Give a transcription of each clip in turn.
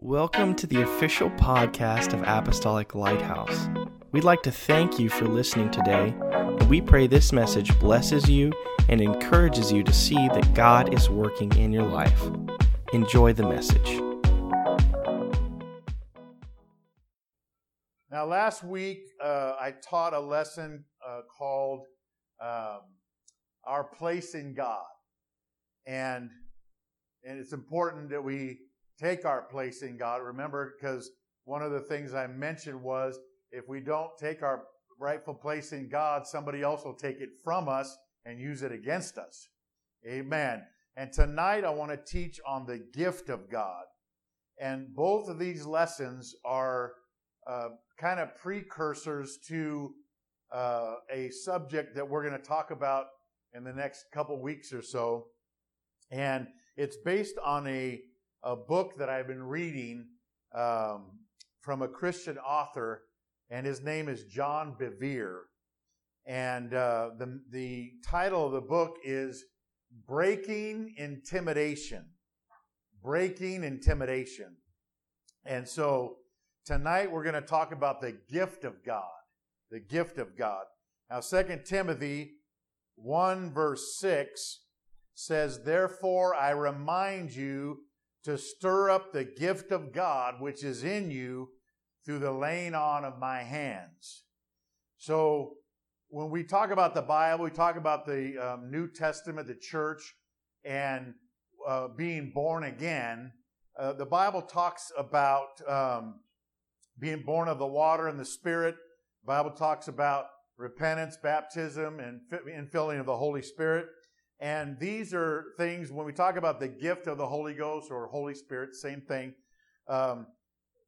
Welcome to the official podcast of Apostolic Lighthouse. We'd like to thank you for listening today, and we pray this message blesses you and encourages you to see that God is working in your life. Enjoy the message. Now, last week uh, I taught a lesson uh, called um, Our Place in God. And, and it's important that we take our place in God. Remember, because one of the things I mentioned was if we don't take our rightful place in God, somebody else will take it from us and use it against us. Amen. And tonight I want to teach on the gift of God. And both of these lessons are uh, kind of precursors to uh, a subject that we're going to talk about in the next couple weeks or so. And it's based on a a book that I've been reading um, from a Christian author, and his name is John Bevere. And uh, the, the title of the book is Breaking Intimidation. Breaking Intimidation. And so tonight we're going to talk about the gift of God. The gift of God. Now, 2 Timothy 1 verse 6 says, Therefore I remind you to stir up the gift of God which is in you through the laying on of my hands. So, when we talk about the Bible, we talk about the um, New Testament, the church, and uh, being born again. Uh, the Bible talks about um, being born of the water and the Spirit. The Bible talks about repentance, baptism, and infilling of the Holy Spirit. And these are things, when we talk about the gift of the Holy Ghost or Holy Spirit, same thing. Um,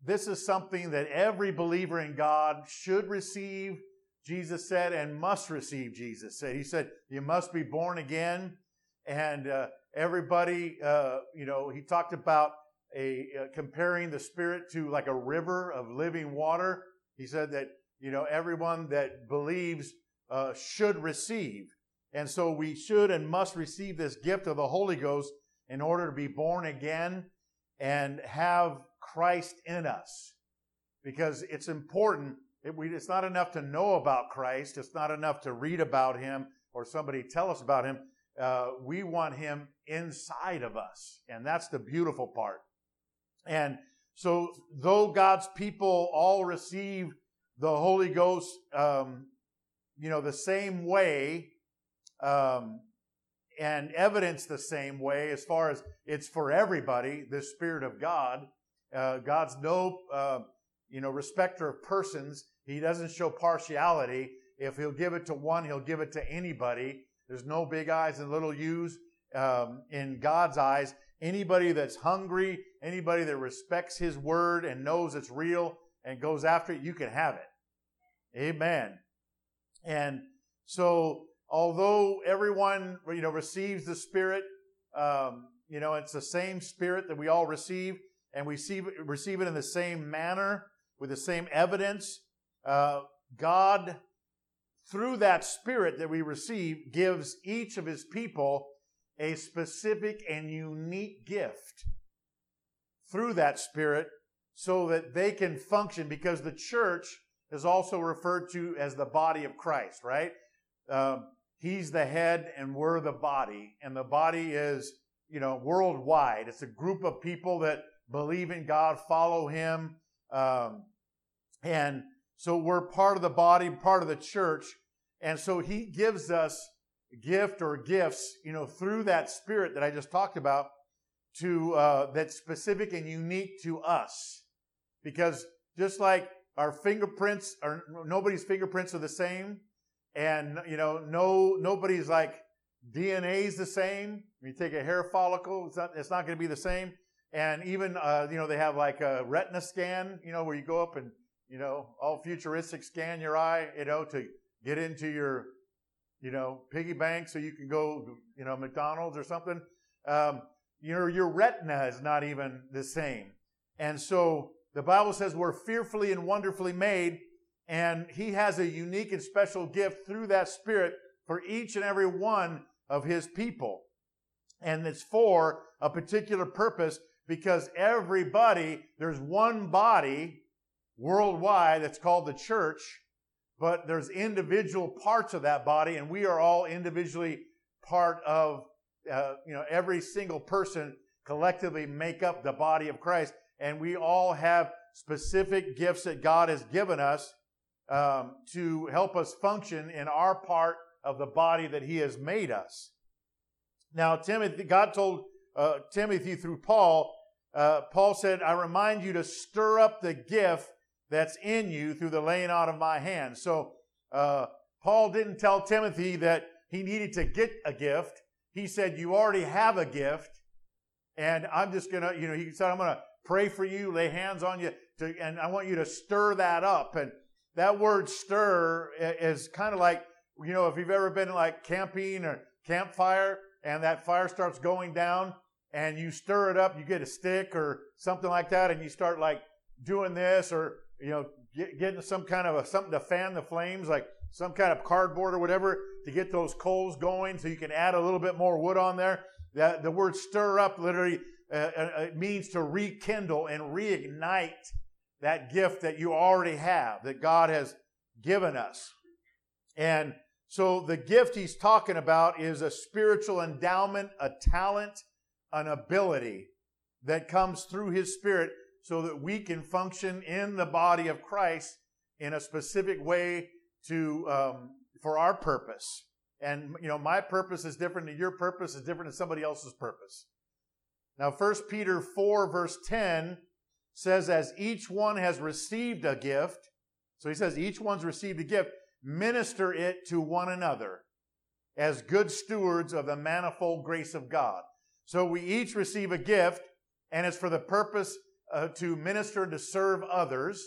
this is something that every believer in God should receive, Jesus said, and must receive, Jesus said. He said, You must be born again. And uh, everybody, uh, you know, he talked about a uh, comparing the Spirit to like a river of living water. He said that, you know, everyone that believes uh, should receive. And so we should and must receive this gift of the Holy Ghost in order to be born again and have Christ in us. Because it's important. It, we, it's not enough to know about Christ. It's not enough to read about him or somebody tell us about him. Uh, we want him inside of us. And that's the beautiful part. And so, though God's people all receive the Holy Ghost, um, you know, the same way, um, and evidence the same way as far as it's for everybody, the Spirit of God. Uh, God's no, uh, you know, respecter of persons. He doesn't show partiality. If he'll give it to one, he'll give it to anybody. There's no big eyes and little U's um, in God's eyes. Anybody that's hungry, anybody that respects his word and knows it's real and goes after it, you can have it. Amen. And so although everyone you know receives the Spirit, um, you know it's the same Spirit that we all receive, and we receive, receive it in the same manner with the same evidence. Uh, God, through that Spirit that we receive, gives each of His people a specific and unique gift through that Spirit so that they can function because the church is also referred to as the body of Christ, right? Um, He's the head and we're the body. And the body is, you know, worldwide. It's a group of people that believe in God, follow Him. Um, and so we're part of the body, part of the church. And so He gives us gift or gifts, you know, through that spirit that I just talked about to, uh, that's specific and unique to us. Because just like our fingerprints are, nobody's fingerprints are the same and you know no nobody's like DNA is the same. You take a hair follicle, it's not, it's not going to be the same. And even uh, you know they have like a retina scan, you know, where you go up and you know all futuristic scan your eye, you know, to get into your you know piggy bank so you can go you know McDonald's or something. Um, you know your retina is not even the same. And so the Bible says we're fearfully and wonderfully made and he has a unique and special gift through that Spirit for each and every one of his people. And it's for a particular purpose because everybody, there's one body worldwide that's called the church, but there's individual parts of that body, and we are all individually part of, uh, you know, every single person collectively make up the body of Christ, and we all have specific gifts that God has given us um, to help us function in our part of the body that He has made us. Now, Timothy, God told uh, Timothy through Paul uh, Paul said, I remind you to stir up the gift that's in you through the laying out of my hands. So, uh, Paul didn't tell Timothy that he needed to get a gift. He said, You already have a gift. And I'm just going to, you know, he said, I'm going to pray for you, lay hands on you, to, and I want you to stir that up. And that word stir is kind of like, you know, if you've ever been like camping or campfire and that fire starts going down, and you stir it up, you get a stick or something like that, and you start like doing this or, you know, get, getting some kind of a, something to fan the flames, like some kind of cardboard or whatever to get those coals going so you can add a little bit more wood on there. That, the word stir up literally uh, uh, means to rekindle and reignite that gift that you already have, that God has given us. And so the gift he's talking about is a spiritual endowment, a talent, an ability that comes through His Spirit so that we can function in the body of Christ in a specific way to um, for our purpose. And you know, my purpose is different than your purpose is different than somebody else's purpose. Now, 1 Peter 4, verse 10 says, As each one has received a gift, so he says, each one's received a gift, minister it to one another as good stewards of the manifold grace of God. So we each receive a gift, and it's for the purpose uh, to minister and to serve others.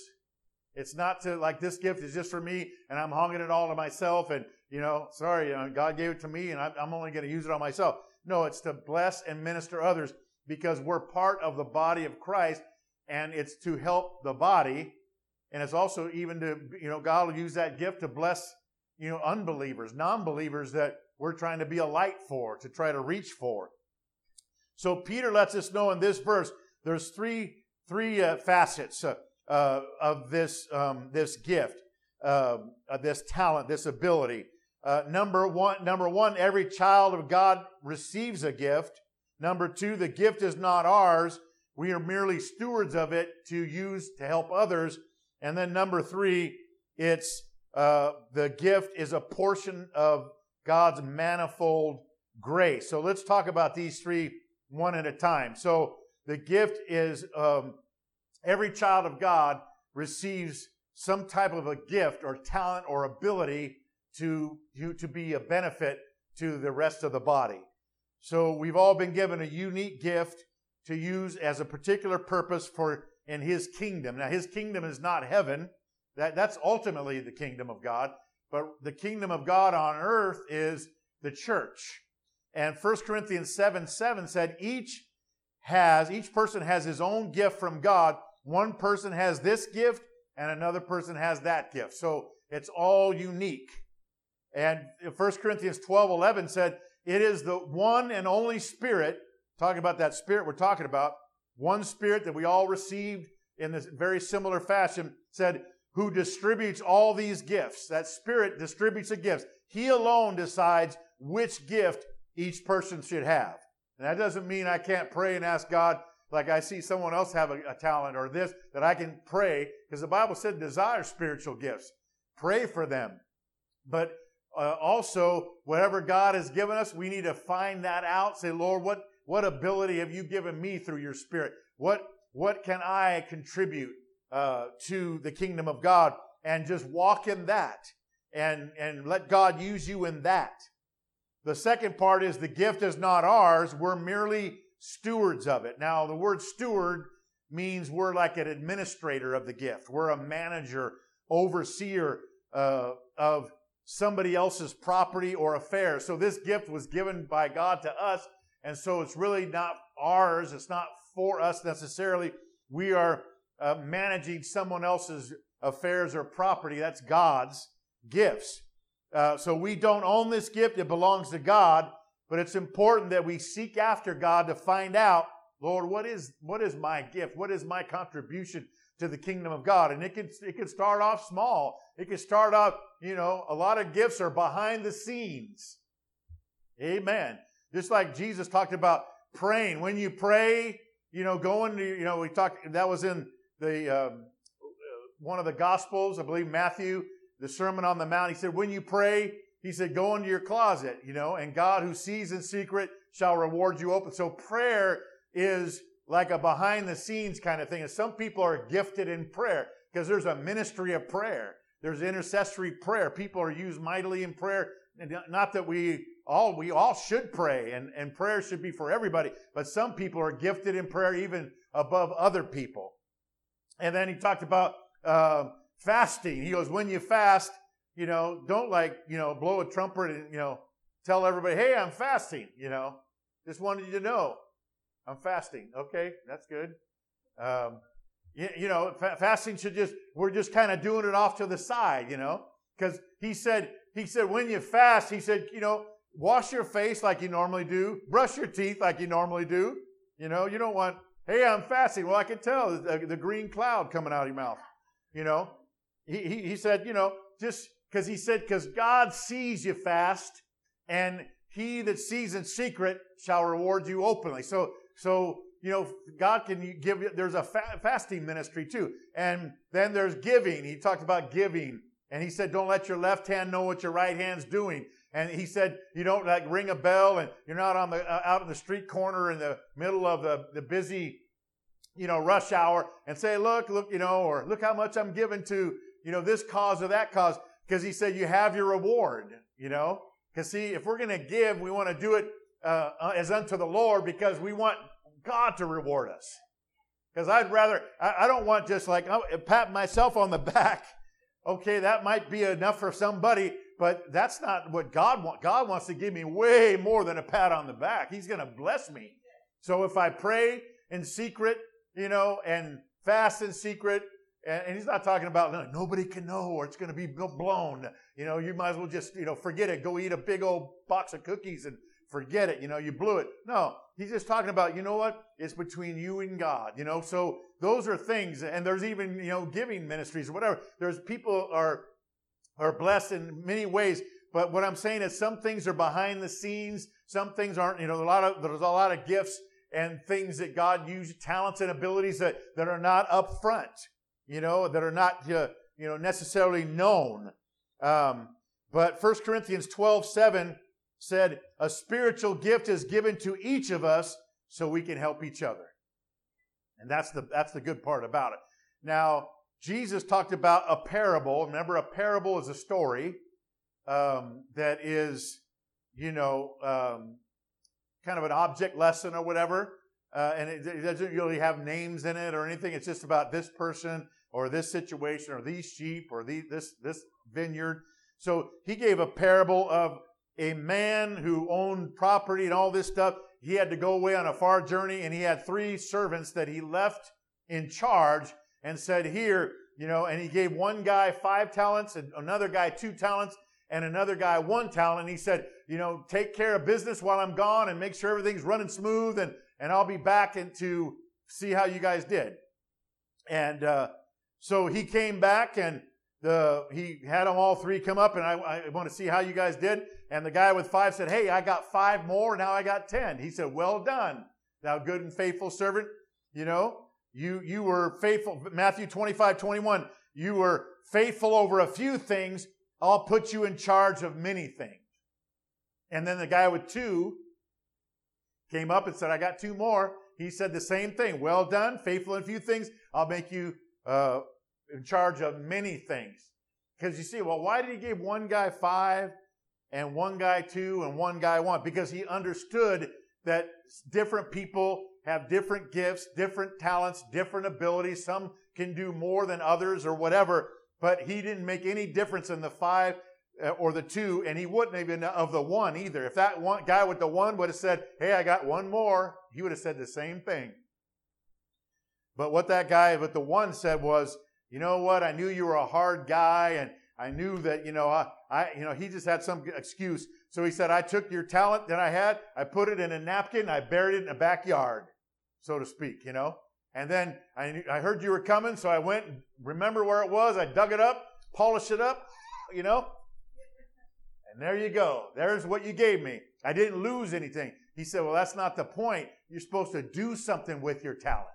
It's not to like this gift is just for me, and I'm hanging it all to myself. And you know, sorry, you know, God gave it to me, and I'm, I'm only going to use it on myself. No, it's to bless and minister others because we're part of the body of Christ, and it's to help the body, and it's also even to you know God will use that gift to bless you know unbelievers, non-believers that we're trying to be a light for, to try to reach for. So Peter lets us know in this verse there's three three uh, facets uh, uh, of this um, this gift, um, this talent, this ability. Uh, number one, number one, every child of God receives a gift. Number two, the gift is not ours. We are merely stewards of it to use to help others. And then number three, it's uh, the gift is a portion of God's manifold grace. So let's talk about these three one at a time. So the gift is um, every child of God receives some type of a gift or talent or ability to, to, to be a benefit to the rest of the body. So we've all been given a unique gift to use as a particular purpose for in his kingdom. Now his kingdom is not heaven. That, that's ultimately the kingdom of God. But the kingdom of God on earth is the church. And 1 Corinthians 7 7 said, each has, each person has his own gift from God. One person has this gift and another person has that gift. So it's all unique. And 1 Corinthians 12 11 said, it is the one and only Spirit, talking about that Spirit we're talking about, one Spirit that we all received in this very similar fashion, said, who distributes all these gifts. That Spirit distributes the gifts. He alone decides which gift each person should have. And that doesn't mean I can't pray and ask God, like I see someone else have a, a talent or this, that I can pray, because the Bible said desire spiritual gifts. Pray for them. But uh, also, whatever God has given us, we need to find that out. Say, Lord, what, what ability have you given me through your Spirit? What, what can I contribute uh, to the kingdom of God? And just walk in that and, and let God use you in that. The second part is the gift is not ours. We're merely stewards of it. Now, the word steward means we're like an administrator of the gift. We're a manager, overseer uh, of somebody else's property or affair. So this gift was given by God to us. And so it's really not ours. It's not for us necessarily. We are uh, managing someone else's affairs or property. That's God's gifts. Uh, so we don't own this gift, it belongs to God, but it's important that we seek after God to find out Lord, what is, what is my gift? What is my contribution to the kingdom of God? And it can, it could start off small. It can start off, you know, a lot of gifts are behind the scenes. Amen. Just like Jesus talked about praying. When you pray, you know, going to, you know, we talked, that was in the, um, one of the Gospels, I believe Matthew, the Sermon on the Mount. He said, when you pray, he said, go into your closet, you know, and God who sees in secret shall reward you open. So prayer is like a behind the scenes kind of thing. And some people are gifted in prayer because there's a ministry of prayer. There's intercessory prayer. People are used mightily in prayer. And not that we all, we all should pray and, and prayer should be for everybody, but some people are gifted in prayer even above other people. And then he talked about uh, fasting. He goes, when you fast, you know, don't like, you know, blow a trumpet and, you know, tell everybody, hey, I'm fasting, you know. Just wanted you to know I'm fasting. Okay, that's good. Um, you, you know, fa- fasting should just, we're just kind of doing it off to the side, you know, because he said, he said, when you fast, he said, you know, wash your face like you normally do, brush your teeth like you normally do. You know, you don't want, hey, I'm fasting. Well, I can tell the, the green cloud coming out of your mouth. You know, he, he, he said, you know, just because he said, because God sees you fast and he that sees in secret shall reward you openly. So, so, you know, God can give you, there's a fa- fasting ministry too. And then there's giving. He talked about giving. And he said, don't let your left hand know what your right hand's doing. And he said, you don't like ring a bell and you're not on the, uh, out in the street corner in the middle of the, the busy, you know, rush hour and say, look, look, you know, or look how much I'm giving to, you know, this cause or that cause. Because he said, you have your reward, you know. Because see, if we're going to give, we want to do it uh, uh, as unto the Lord because we want God to reward us. Because I'd rather, I, I, don't want just like, oh, pat myself on the back. Okay, that might be enough for somebody, but that's not what God wants. God wants to give me way more than a pat on the back. He's going to bless me. So if I pray in secret, you know, and fast in secret, and, and he's not talking about no, nobody can know or it's going to be blown. You know, you might as well just, you know, forget it. Go eat a big old box of cookies and forget it. You know, you blew it. No, he's just talking about, you know what? It's between you and God, you know? So those are things. And there's even, you know, giving ministries or whatever. There's people are, are blessed in many ways. But what I'm saying is some things are behind the scenes. Some things aren't, you know, a lot of, there's a lot of gifts and things that God uses, talents and abilities that, that are not up front you know, that are not, uh, you know, necessarily known. Um, but 1 Corinthians 12, 7 said, a spiritual gift is given to each of us so we can help each other. And that's the, that's the good part about it. Now, Jesus talked about a parable. Remember, a parable is a story um, that is, you know, um, kind of an object lesson or whatever. Uh, and it, it, doesn't really have names in it or anything. It's just about this person or this situation or these sheep or the, this, this vineyard. So he gave a parable of a man who owned property and all this stuff. He had to go away on a far journey and he had three servants that he left in charge and said, Here, you know, and he gave one guy five talents and another guy two talents and another guy one talent. He said, You know, take care of business while I'm gone and make sure everything's running smooth and and I'll be back and to see how you guys did. And uh, so he came back and the he had them all three come up and I, I want to see how you guys did. And the guy with five said, Hey, I got five more. Now I got ten. He said, Well done, thou good and faithful servant. You know, you you were faithful. Matthew 25, 21. You were faithful over a few things. I'll put you in charge of many things. And then the guy with two came up and said, I got two more. He said the same thing. Well done, faithful in a few things. I'll make you uh, in charge of many things. Because you see, well, why did he give one guy five and one guy two and one guy one? Because he understood that different people have different gifts, different talents, different abilities. Some can do more than others or whatever, but he didn't make any difference in the five uh, or the two, and he wouldn't even of the one either. If that one guy with the one would have said, Hey, I got one more, he would have said the same thing. But what that guy with the one said was, You know what? I knew you were a hard guy, and I knew that, you know, I, I you know, he just had some excuse. So he said, I took your talent that I had, I put it in a napkin, I buried it in a backyard. So to speak, you know. And then I, I heard you were coming, so I went, remember where it was, I dug it up, polished it up, you know. And there you go. There's what you gave me. I didn't lose anything. He said, Well, that's not the point. You're supposed to do something with your talent.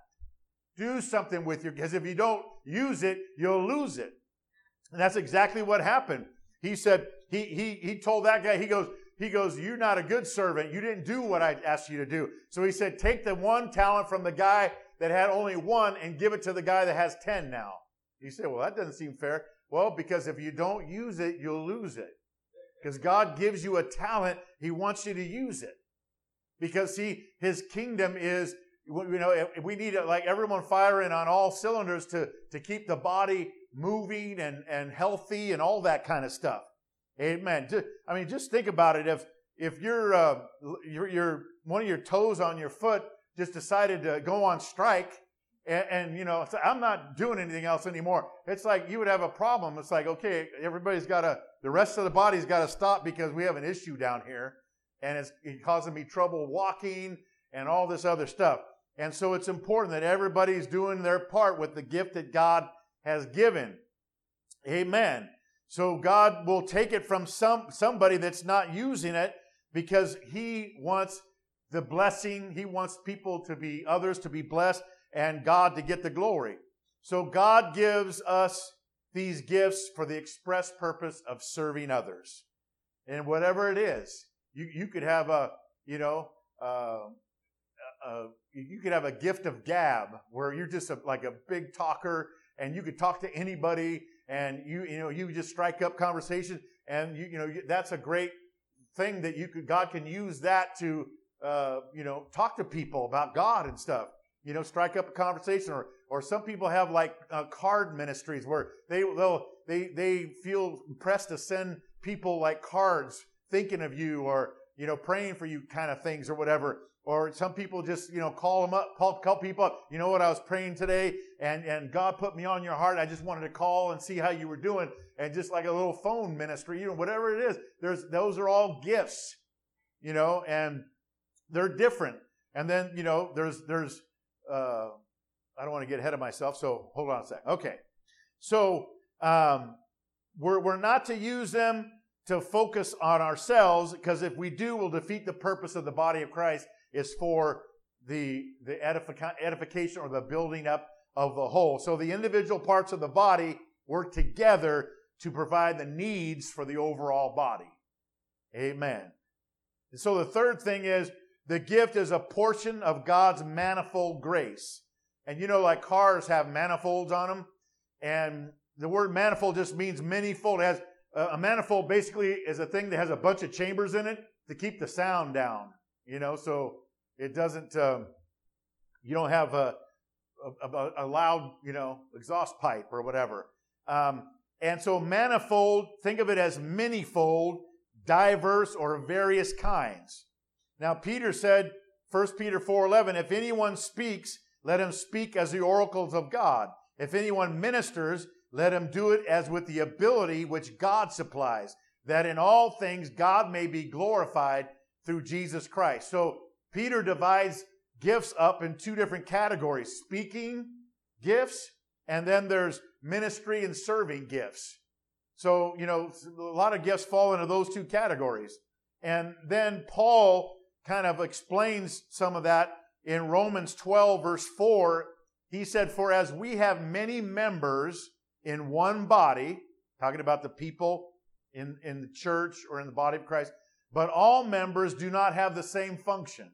Do something with your, because if you don't use it, you'll lose it. And that's exactly what happened. He said, he, he, he told that guy, he goes, he goes, You're not a good servant. You didn't do what I asked you to do. So he said, Take the one talent from the guy that had only one and give it to the guy that has 10 now. You say, Well, that doesn't seem fair. Well, because if you don't use it, you'll lose it. Because God gives you a talent, He wants you to use it. Because see, His kingdom is, you know, we need like everyone firing on all cylinders to, to keep the body moving and, and healthy and all that kind of stuff. Amen. I mean, just think about it. If if you're, uh, you're, you're one of your toes on your foot just decided to go on strike, and, and you know, I'm not doing anything else anymore. It's like you would have a problem. It's like, okay, everybody's got to, the rest of the body's got to stop because we have an issue down here, and it's causing me trouble walking and all this other stuff. And so it's important that everybody's doing their part with the gift that God has given. Amen. So God will take it from some somebody that's not using it because he wants the blessing, he wants people to be others to be blessed and God to get the glory. So God gives us these gifts for the express purpose of serving others. And whatever it is, you, you could have a, you know, uh, uh, you could have a gift of gab where you're just a, like a big talker and you could talk to anybody and you you know you just strike up conversation and you you know that's a great thing that you could God can use that to uh, you know talk to people about God and stuff you know strike up a conversation or or some people have like uh, card ministries where they they'll they they feel pressed to send people like cards thinking of you or you know praying for you kind of things or whatever or some people just, you know, call them up, call, call people up. You know what? I was praying today and, and God put me on your heart. I just wanted to call and see how you were doing. And just like a little phone ministry, you know, whatever it is, there's, those are all gifts, you know, and they're different. And then, you know, there's, there's, uh, I don't want to get ahead of myself. So hold on a sec. Okay. So, um, we're, we're not to use them to focus on ourselves because if we do, we'll defeat the purpose of the body of Christ is for the, the edification or the building up of the whole. So the individual parts of the body work together to provide the needs for the overall body. Amen. And so the third thing is the gift is a portion of God's manifold grace. And you know, like cars have manifolds on them, and the word manifold just means manyfold. It has a manifold basically is a thing that has a bunch of chambers in it to keep the sound down you know, so it doesn't, um, you don't have a, a, a, loud, you know, exhaust pipe or whatever. Um, and so manifold, think of it as manyfold, diverse, or various kinds. Now, Peter said, 1 Peter 4.11, if anyone speaks, let him speak as the oracles of God. If anyone ministers, let him do it as with the ability which God supplies, that in all things God may be glorified through Jesus Christ. So Peter divides gifts up in two different categories speaking gifts, and then there's ministry and serving gifts. So, you know, a lot of gifts fall into those two categories. And then Paul kind of explains some of that in Romans 12, verse 4. He said, For as we have many members in one body, talking about the people in, in the church or in the body of Christ, but all members do not have the same function.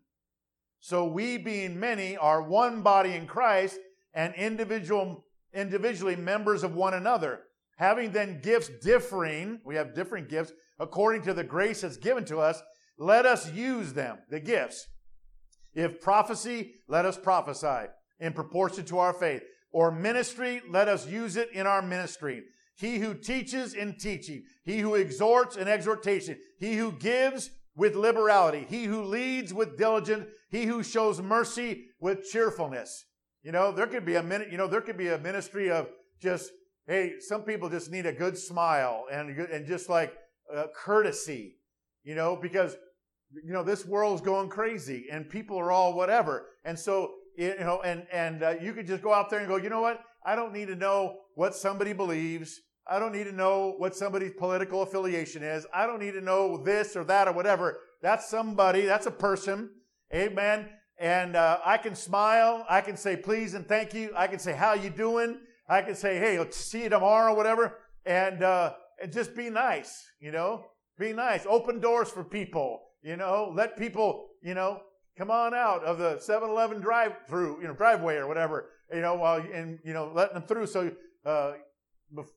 So we being many are one body in Christ and individual, individually members of one another. Having then gifts differing, we have different gifts according to the grace that's given to us, let us use them, the gifts. If prophecy, let us prophesy in proportion to our faith. Or ministry, let us use it in our ministry. He who teaches in teaching, he who exhorts in exhortation, he who gives with liberality, he who leads with diligence, he who shows mercy with cheerfulness. You know, there could be a minute, you know, there could be a ministry of just, hey, some people just need a good smile and, and just like uh, courtesy, you know, because, you know, this world's going crazy and people are all whatever. And so you know, and and uh, you could just go out there and go, you know what? I don't need to know what somebody believes. I don't need to know what somebody's political affiliation is. I don't need to know this or that or whatever. That's somebody. That's a person. Amen. And uh, I can smile. I can say please and thank you. I can say how you doing. I can say hey, I'll see you tomorrow, whatever. And uh, and just be nice. You know, be nice. Open doors for people. You know, let people. You know, come on out of the 7-Eleven drive-through. You know, driveway or whatever. You know, while and you know letting them through so. Uh,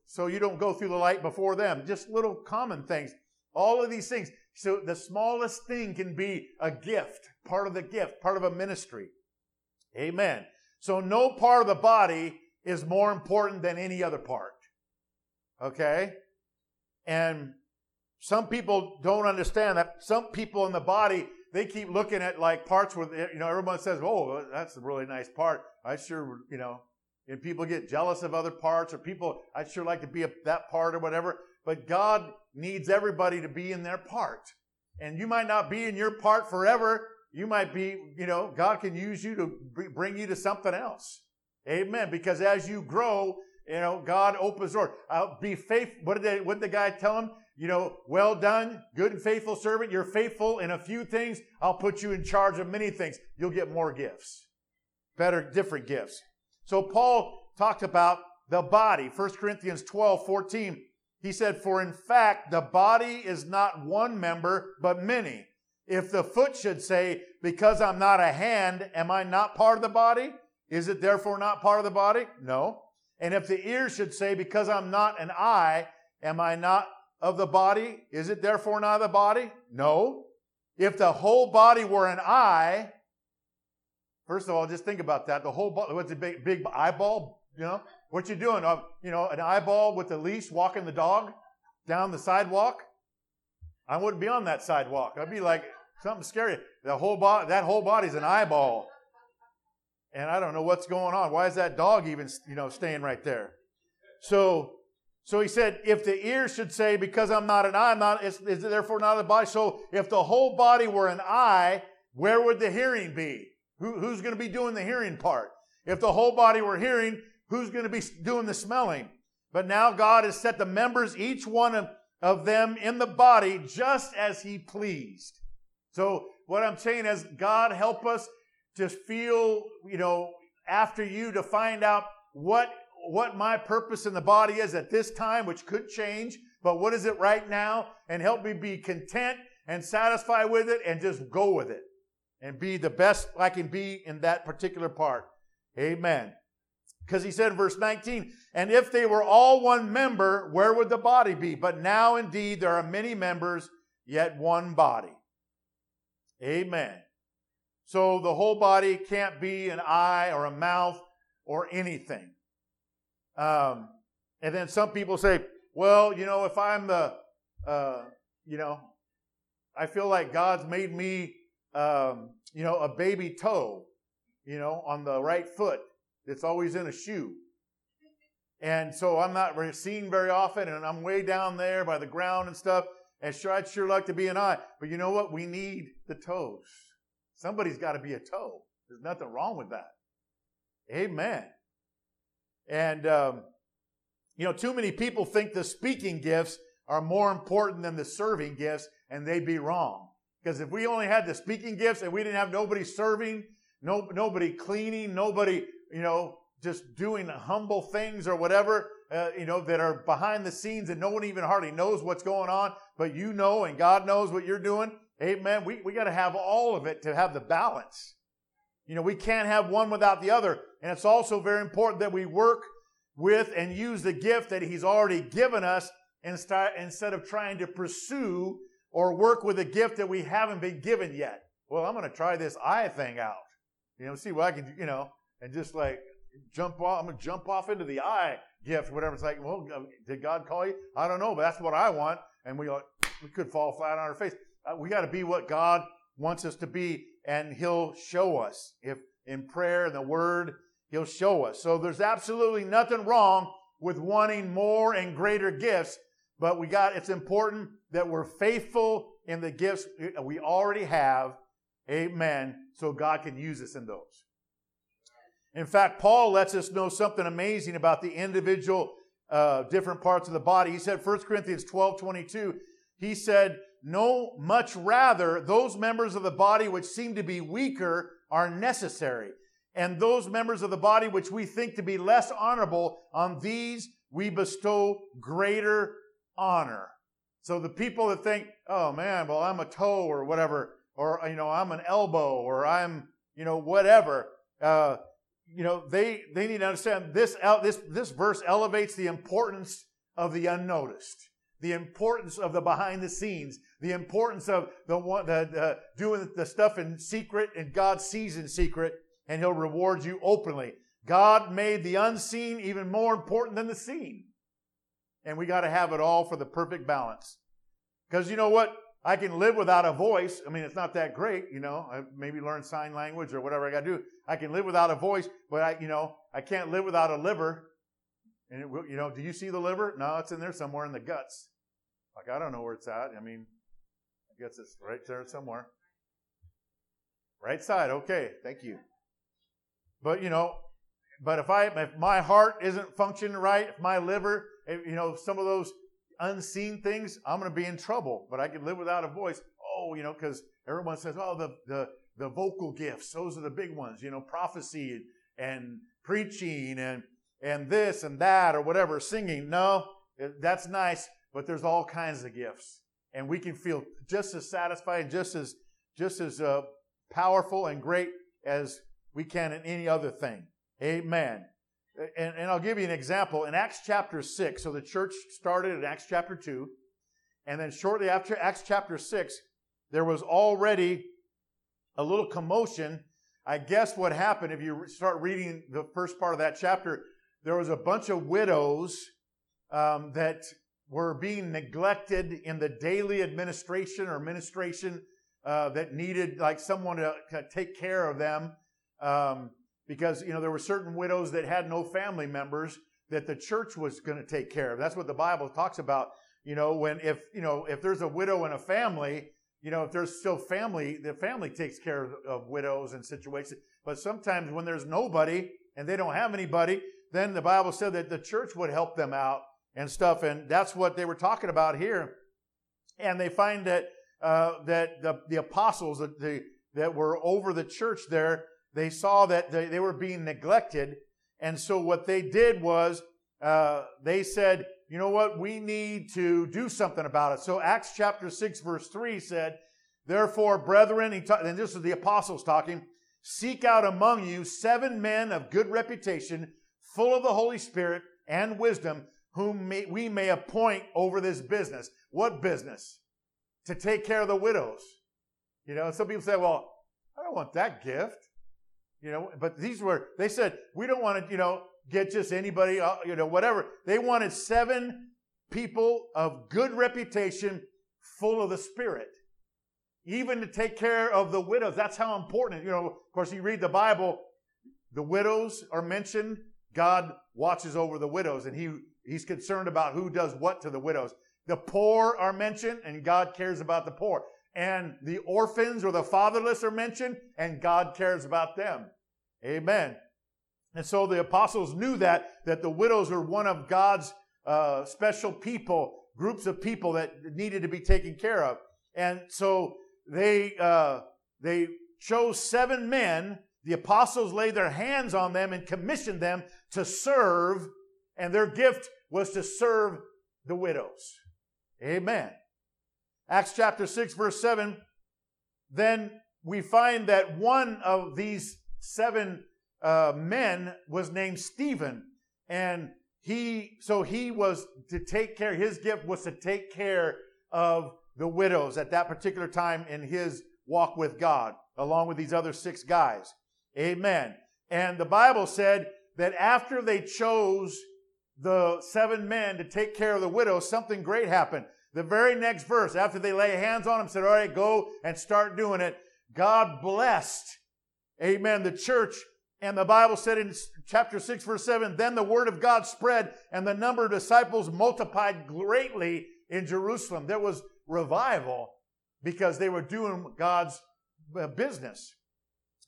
so you don't go through the light before them. Just little common things. All of these things. So the smallest thing can be a gift, part of the gift, part of a ministry. Amen. So no part of the body is more important than any other part. Okay? And some people don't understand that. Some people in the body, they keep looking at like parts where, you know, everyone says, oh, that's a really nice part. I sure, you know, and people get jealous of other parts or people, I'd sure like to be a, that part or whatever. But God needs everybody to be in their part. And you might not be in your part forever. You might be, you know, God can use you to bring you to something else. Amen. Because as you grow, you know, God opens doors. I'll be faithful. What did, they, what did the guy tell him? You know, well done, good and faithful servant. You're faithful in a few things. I'll put you in charge of many things. You'll get more gifts. Better, different gifts. So Paul talked about the body. 1 Corinthians 12, 14. He said, For in fact, the body is not one member, but many. If the foot should say, Because I'm not a hand, am I not part of the body? Is it therefore not part of the body? No. And if the ear should say, Because I'm not an eye, am I not of the body? Is it therefore not of the body? No. If the whole body were an eye, first of all, just think about that. The whole what's a big, big eyeball? You know, what you doing? Uh, you know, an eyeball with a leash walking the dog down the sidewalk. I wouldn't be on that sidewalk. I'd be like something scary. The whole that whole body's an eyeball. And I don't know what's going on. Why is that dog even, you know, staying right there? So, so he said, if the ear should say, because I'm not an eye, I'm not, is, is therefore not a body. So if the whole body were an eye, where would the hearing be? Who, who's going to be doing the hearing part? If the whole body were hearing, who's going to be doing the smelling? But now God has set the members, each one of, of them in the body, just as He pleased. So what I'm saying is, God help us to feel, you know, after you to find out what what my purpose in the body is at this time, which could change, but what is it right now? And help me be content and satisfied with it and just go with it and be the best I can be in that particular part. Amen. Because he said in verse 19, and if they were all one member, where would the body be? But now indeed there are many members, yet one body. Amen. So the whole body can't be an eye or a mouth or anything. Um, and then some people say, well, you know, if I'm the, uh, you know, I feel like God's made me, um, you know, a baby toe, you know, on the right foot that's always in a shoe. And so I'm not seen very often, and I'm way down there by the ground and stuff. And sure, I'd sure like to be an eye. But you know what? We need the toes. Somebody's got to be a toe. There's nothing wrong with that. Amen. And, um, you know, too many people think the speaking gifts are more important than the serving gifts, and they'd be wrong. Because if we only had the speaking gifts and we didn't have nobody serving, no, nobody cleaning, nobody you know, just doing humble things or whatever, uh, you know, that are behind the scenes and no one even hardly knows what's going on, but you know and God knows what you're doing. Amen. We, we got to have all of it to have the balance. You know, we can't have one without the other. And it's also very important that we work with and use the gift that He's already given us instead of trying to pursue or work with a gift that we haven't been given yet. Well, I'm going to try this eye thing out. You know, see what I can, you know, and just like jump off. I'm gonna jump off into the eye gift, whatever. It's like, well, uh, did God call you? I don't know, but that's what I want. And we we could fall flat on our face. Uh, we got to be what God wants us to be, and He'll show us. If in prayer and the Word, He'll show us. So there's absolutely nothing wrong with wanting more and greater gifts, but we got. It's important that we're faithful in the gifts we already have. Amen. So God can use us in those. In fact, Paul lets us know something amazing about the individual uh, different parts of the body. He said, 1 Corinthians 12 22, he said, No, much rather, those members of the body which seem to be weaker are necessary. And those members of the body which we think to be less honorable, on these we bestow greater honor. So the people that think, oh man, well, I'm a toe or whatever, or, you know, I'm an elbow or I'm, you know, whatever, uh, you know, they, they need to understand this, this, this verse elevates the importance of the unnoticed, the importance of the behind the scenes, the importance of the one, the, the doing the stuff in secret and God sees in secret and he'll reward you openly. God made the unseen even more important than the seen. And we got to have it all for the perfect balance. Because you know what? I can live without a voice. I mean, it's not that great, you know. I maybe learn sign language or whatever I got to do. I can live without a voice, but I, you know, I can't live without a liver. And it, you know, do you see the liver? No, it's in there somewhere in the guts. Like I don't know where it's at. I mean, I guess it's right there somewhere. Right side. Okay, thank you. But you know, but if I if my heart isn't functioning right, if my liver, you know, some of those unseen things, I'm going to be in trouble. But I can live without a voice. Oh, you know, because everyone says, oh, the, the, the vocal gifts, those are the big ones, you know, prophecy and preaching and, and this and that or whatever, singing. No, that's nice, but there's all kinds of gifts. And we can feel just as satisfied and just as, just as uh, powerful and great as we can in any other thing. Amen. And, and I'll give you an example. In Acts chapter 6, so the church started in Acts chapter 2, and then shortly after Acts chapter 6, there was already a little commotion. I guess what happened, if you start reading the first part of that chapter, there was a bunch of widows um, that were being neglected in the daily administration or administration uh, that needed like someone to, to, take care of them. Um, because you know there were certain widows that had no family members that the church was going to take care of. That's what the Bible talks about. You know, when if you know if there's a widow in a family, you know if there's still family, the family takes care of, of widows and situations. But sometimes when there's nobody and they don't have anybody, then the Bible said that the church would help them out and stuff, and that's what they were talking about here. And they find that uh, that the, the apostles that the, that were over the church there they saw that they, they were being neglected. And so what they did was uh, they said, you know what, we need to do something about it. So Acts chapter 6, verse 3 said, Therefore, brethren, he ta- and this is the apostles talking, seek out among you seven men of good reputation, full of the Holy Spirit and wisdom, whom may, we may appoint over this business. What business? To take care of the widows. You know, some people say, well, I don't want that gift. You know, but these were, they said, we don't want to, you know, get just anybody, uh, you know, whatever. They wanted seven people of good reputation, full of the Spirit. Even to take care of the widows. That's how important, you know, of course, you read the Bible, the widows are mentioned. God watches over the widows and he, he's concerned about who does what to the widows. The poor are mentioned and God cares about the poor and the orphans or the fatherless are mentioned, and God cares about them. Amen. And so the apostles knew that, that the widows were one of God's uh, special people, groups of people that needed to be taken care of. And so they, uh, they chose seven men. The apostles laid their hands on them and commissioned them to serve, and their gift was to serve the widows. Amen. Acts chapter 6, verse 7, then we find that one of these seven uh, men was named Stephen. And he, so he was to take care, his gift was to take care of the widows at that particular time in his walk with God, along with these other six guys. Amen. And the Bible said that after they chose the seven men to take care of the widows, something great happened. The very next verse, after they lay hands on him, said, All right, go and start doing it. God blessed, amen, the church. And the Bible said in chapter 6, verse 7, Then the word of God spread, and the number of disciples multiplied greatly in Jerusalem. There was revival because they were doing God's uh, business.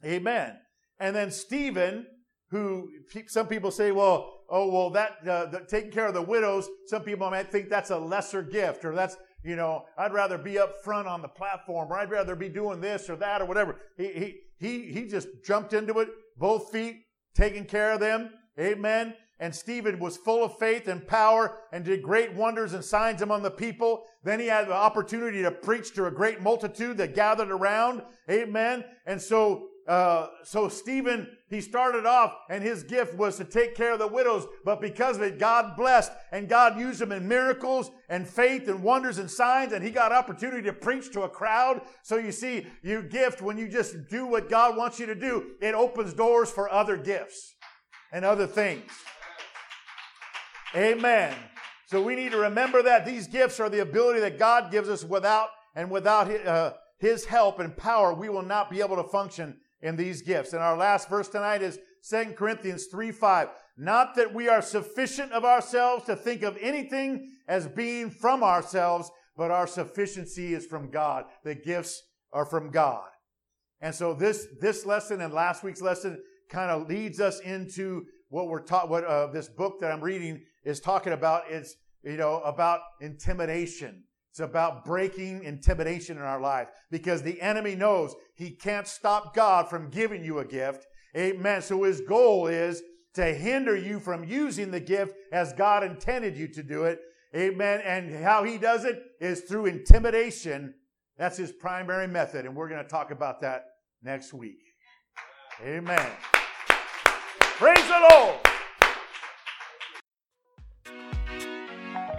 Amen. And then Stephen, who some people say, well, oh, well, that uh, the, taking care of the widows, some people might think that's a lesser gift, or that's, you know, I'd rather be up front on the platform, or I'd rather be doing this or that or whatever. He, he, he, he just jumped into it, both feet, taking care of them. Amen. And Stephen was full of faith and power and did great wonders and signs among the people. Then he had the opportunity to preach to a great multitude that gathered around. Amen. And so uh, so Stephen, he started off and his gift was to take care of the widows, but because of it, God blessed and God used him in miracles and faith and wonders and signs, and he got opportunity to preach to a crowd. So you see, your gift, when you just do what God wants you to do, it opens doors for other gifts and other things. Amen. So we need to remember that these gifts are the ability that God gives us without and without uh, his help and power, we will not be able to function in these gifts. And our last verse tonight is 2 Corinthians 3 5. Not that we are sufficient of ourselves to think of anything as being from ourselves, but our sufficiency is from God. The gifts are from God. And so this, this lesson and last week's lesson kind of leads us into what we're taught, what uh, this book that I'm reading is talking about is, you know, about intimidation. It's about breaking intimidation in our life because the enemy knows he can't stop God from giving you a gift. Amen. So his goal is to hinder you from using the gift as God intended you to do it. Amen. And how he does it is through intimidation. That's his primary method. And we're going to talk about that next week. Amen. Praise the Lord.